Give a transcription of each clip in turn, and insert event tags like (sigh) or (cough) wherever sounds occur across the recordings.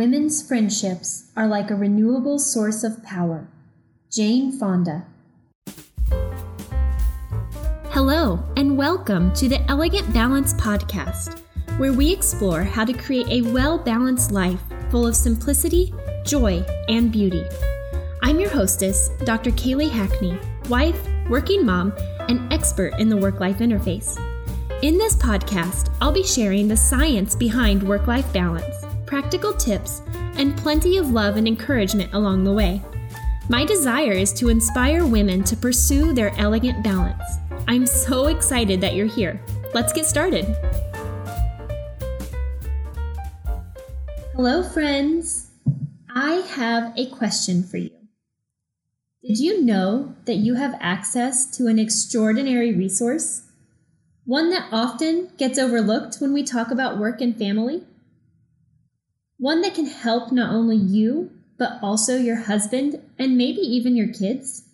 Women's friendships are like a renewable source of power. Jane Fonda. Hello, and welcome to the Elegant Balance Podcast, where we explore how to create a well balanced life full of simplicity, joy, and beauty. I'm your hostess, Dr. Kaylee Hackney, wife, working mom, and expert in the work life interface. In this podcast, I'll be sharing the science behind work life balance practical tips, and plenty of love and encouragement along the way. My desire is to inspire women to pursue their elegant balance. I'm so excited that you're here. Let's get started. Hello, friends. I have a question for you. Did you know that you have access to an extraordinary resource? One that often gets overlooked when we talk about work and family? One that can help not only you, but also your husband and maybe even your kids?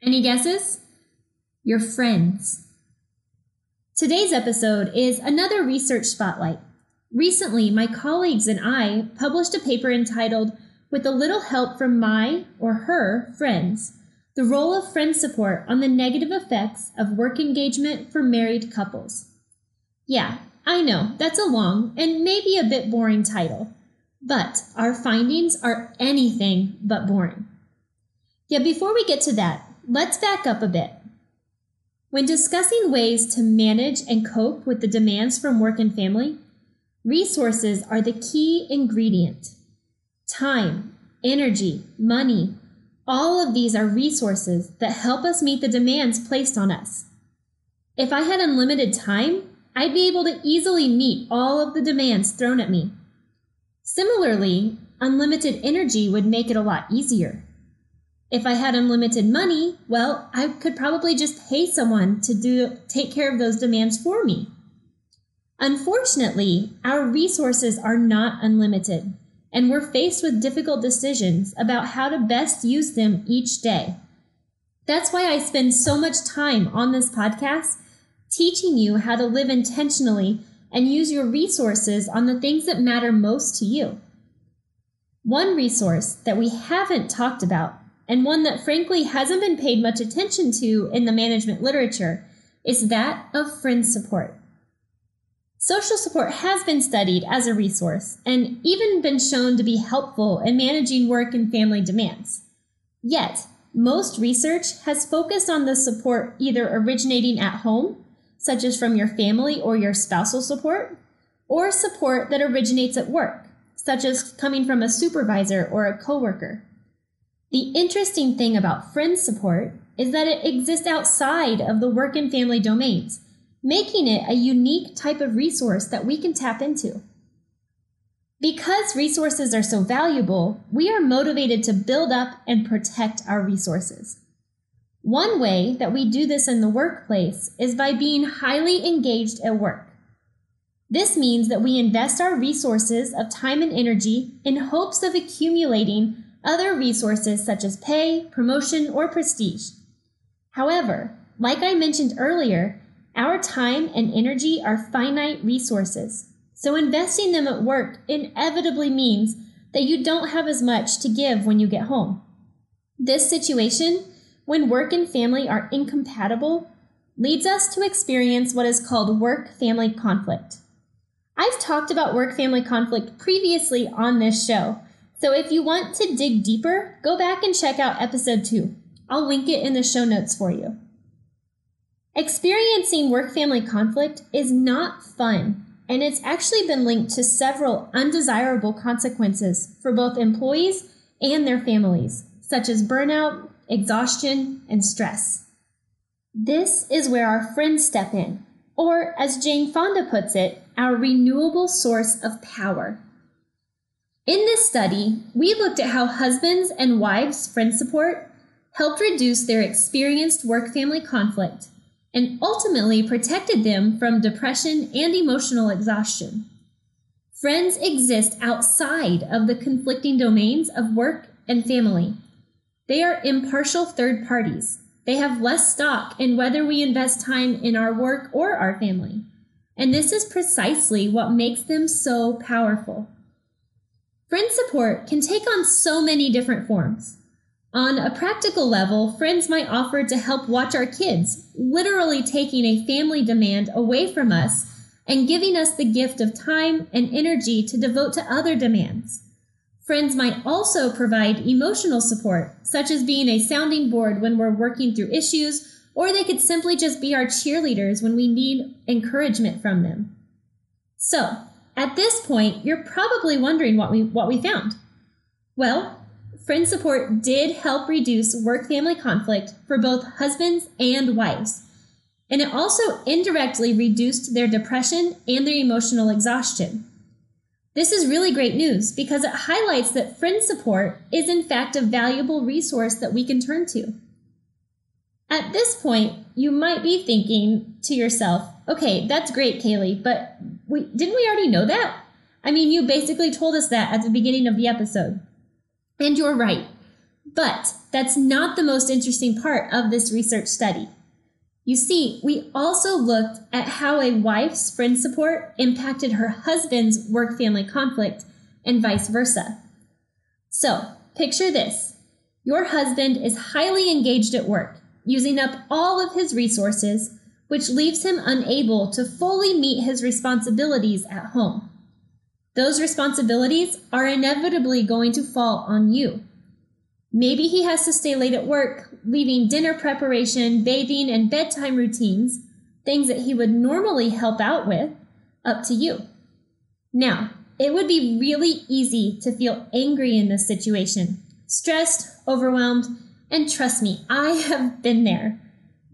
Any guesses? Your friends. Today's episode is another research spotlight. Recently, my colleagues and I published a paper entitled With a Little Help from My or Her Friends The Role of Friend Support on the Negative Effects of Work Engagement for Married Couples. Yeah, I know, that's a long and maybe a bit boring title. But our findings are anything but boring. Yet before we get to that, let's back up a bit. When discussing ways to manage and cope with the demands from work and family, resources are the key ingredient. Time, energy, money, all of these are resources that help us meet the demands placed on us. If I had unlimited time, I'd be able to easily meet all of the demands thrown at me. Similarly, unlimited energy would make it a lot easier. If I had unlimited money, well, I could probably just pay someone to do take care of those demands for me. Unfortunately, our resources are not unlimited, and we're faced with difficult decisions about how to best use them each day. That's why I spend so much time on this podcast teaching you how to live intentionally and use your resources on the things that matter most to you. One resource that we haven't talked about, and one that frankly hasn't been paid much attention to in the management literature, is that of friend support. Social support has been studied as a resource and even been shown to be helpful in managing work and family demands. Yet, most research has focused on the support either originating at home such as from your family or your spousal support, or support that originates at work, such as coming from a supervisor or a coworker. The interesting thing about friend support is that it exists outside of the work and family domains, making it a unique type of resource that we can tap into. Because resources are so valuable, we are motivated to build up and protect our resources. One way that we do this in the workplace is by being highly engaged at work. This means that we invest our resources of time and energy in hopes of accumulating other resources such as pay, promotion, or prestige. However, like I mentioned earlier, our time and energy are finite resources, so investing them at work inevitably means that you don't have as much to give when you get home. This situation when work and family are incompatible, leads us to experience what is called work family conflict. I've talked about work family conflict previously on this show, so if you want to dig deeper, go back and check out episode 2. I'll link it in the show notes for you. Experiencing work family conflict is not fun, and it's actually been linked to several undesirable consequences for both employees and their families, such as burnout, exhaustion, and stress. This is where our friends step in, or as Jane Fonda puts it, our renewable source of power. In this study, we looked at how husbands and wives' friend support helped reduce their experienced work family conflict and ultimately protected them from depression and emotional exhaustion. Friends exist outside of the conflicting domains of work and family they are impartial third parties. They have less stock in whether we invest time in our work or our family. And this is precisely what makes them so powerful. Friend support can take on so many different forms. On a practical level, friends might offer to help watch our kids, literally taking a family demand away from us and giving us the gift of time and energy to devote to other demands. Friends might also provide emotional support, such as being a sounding board when we're working through issues, or they could simply just be our cheerleaders when we need encouragement from them. So, at this point, you're probably wondering what we, what we found. Well, Friend support did help reduce work family conflict for both husbands and wives. And it also indirectly reduced their depression and their emotional exhaustion. This is really great news because it highlights that friend support is, in fact, a valuable resource that we can turn to. At this point, you might be thinking to yourself, okay, that's great, Kaylee, but we, didn't we already know that? I mean, you basically told us that at the beginning of the episode. And you're right. But that's not the most interesting part of this research study. You see, we also looked at how a wife's friend support impacted her husband's work family conflict and vice versa. So, picture this your husband is highly engaged at work, using up all of his resources, which leaves him unable to fully meet his responsibilities at home. Those responsibilities are inevitably going to fall on you. Maybe he has to stay late at work, leaving dinner preparation, bathing, and bedtime routines, things that he would normally help out with, up to you. Now, it would be really easy to feel angry in this situation, stressed, overwhelmed, and trust me, I have been there.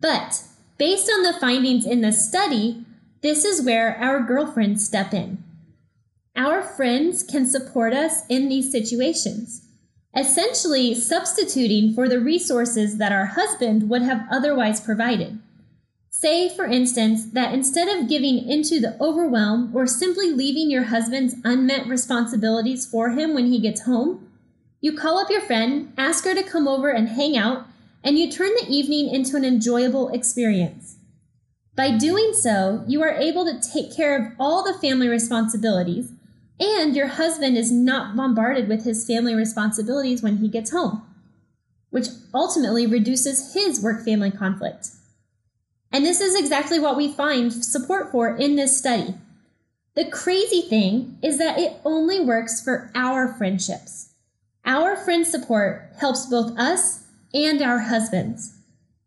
But based on the findings in the study, this is where our girlfriends step in. Our friends can support us in these situations, essentially substituting for the resources that our husband would have otherwise provided. Say, for instance, that instead of giving into the overwhelm or simply leaving your husband's unmet responsibilities for him when he gets home, you call up your friend, ask her to come over and hang out, and you turn the evening into an enjoyable experience. By doing so, you are able to take care of all the family responsibilities and your husband is not bombarded with his family responsibilities when he gets home, which ultimately reduces his work family conflict. And this is exactly what we find support for in this study. The crazy thing is that it only works for our friendships. Our friend support helps both us and our husbands.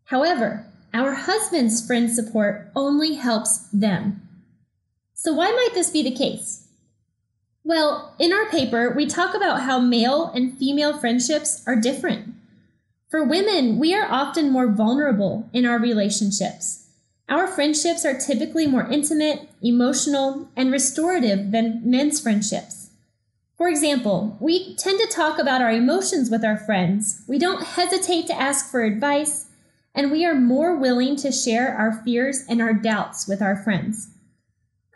However, our husband's friend support only helps them. So, why might this be the case? Well, in our paper, we talk about how male and female friendships are different. For women, we are often more vulnerable in our relationships. Our friendships are typically more intimate, emotional, and restorative than men's friendships. For example, we tend to talk about our emotions with our friends, we don't hesitate to ask for advice, and we are more willing to share our fears and our doubts with our friends.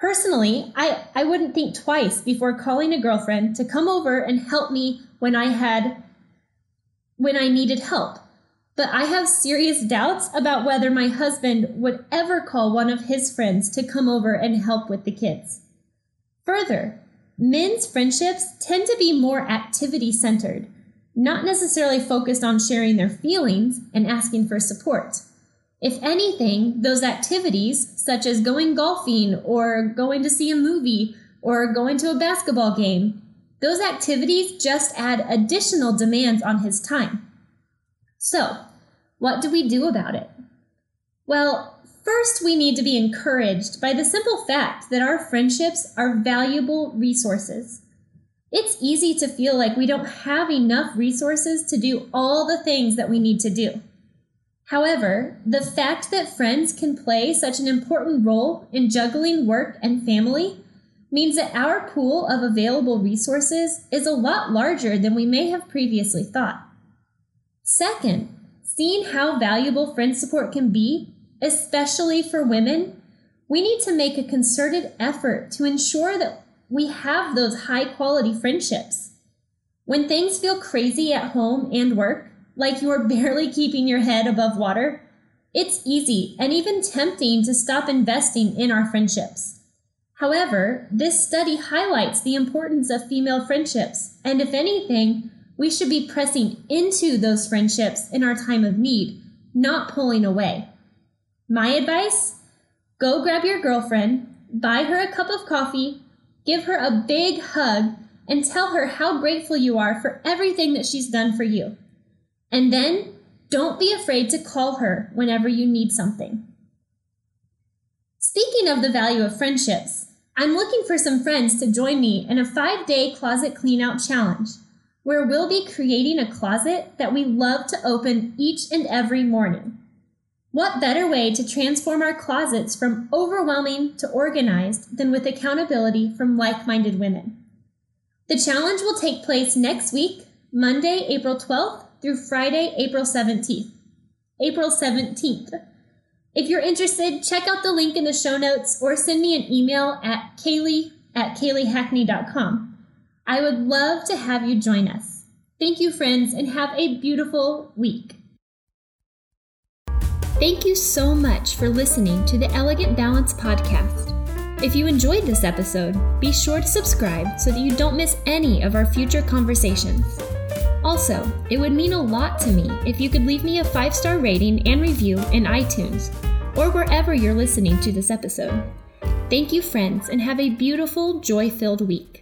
Personally, I, I wouldn't think twice before calling a girlfriend to come over and help me when I had when I needed help. But I have serious doubts about whether my husband would ever call one of his friends to come over and help with the kids. Further, men's friendships tend to be more activity centered, not necessarily focused on sharing their feelings and asking for support. If anything, those activities, such as going golfing or going to see a movie or going to a basketball game, those activities just add additional demands on his time. So, what do we do about it? Well, first we need to be encouraged by the simple fact that our friendships are valuable resources. It's easy to feel like we don't have enough resources to do all the things that we need to do. However, the fact that friends can play such an important role in juggling work and family means that our pool of available resources is a lot larger than we may have previously thought. Second, seeing how valuable friend support can be, especially for women, we need to make a concerted effort to ensure that we have those high quality friendships. When things feel crazy at home and work, like you are (laughs) barely keeping your head above water, it's easy and even tempting to stop investing in our friendships. However, this study highlights the importance of female friendships, and if anything, we should be pressing into those friendships in our time of need, not pulling away. My advice go grab your girlfriend, buy her a cup of coffee, give her a big hug, and tell her how grateful you are for everything that she's done for you. And then don't be afraid to call her whenever you need something. Speaking of the value of friendships, I'm looking for some friends to join me in a five day closet cleanout challenge where we'll be creating a closet that we love to open each and every morning. What better way to transform our closets from overwhelming to organized than with accountability from like minded women? The challenge will take place next week, Monday, April 12th through Friday, April 17th. April 17th. If you're interested, check out the link in the show notes or send me an email at kaylee at kayleehackney.com. I would love to have you join us. Thank you, friends, and have a beautiful week. Thank you so much for listening to the Elegant Balance podcast. If you enjoyed this episode, be sure to subscribe so that you don't miss any of our future conversations. Also, it would mean a lot to me if you could leave me a five star rating and review in iTunes or wherever you're listening to this episode. Thank you, friends, and have a beautiful, joy filled week.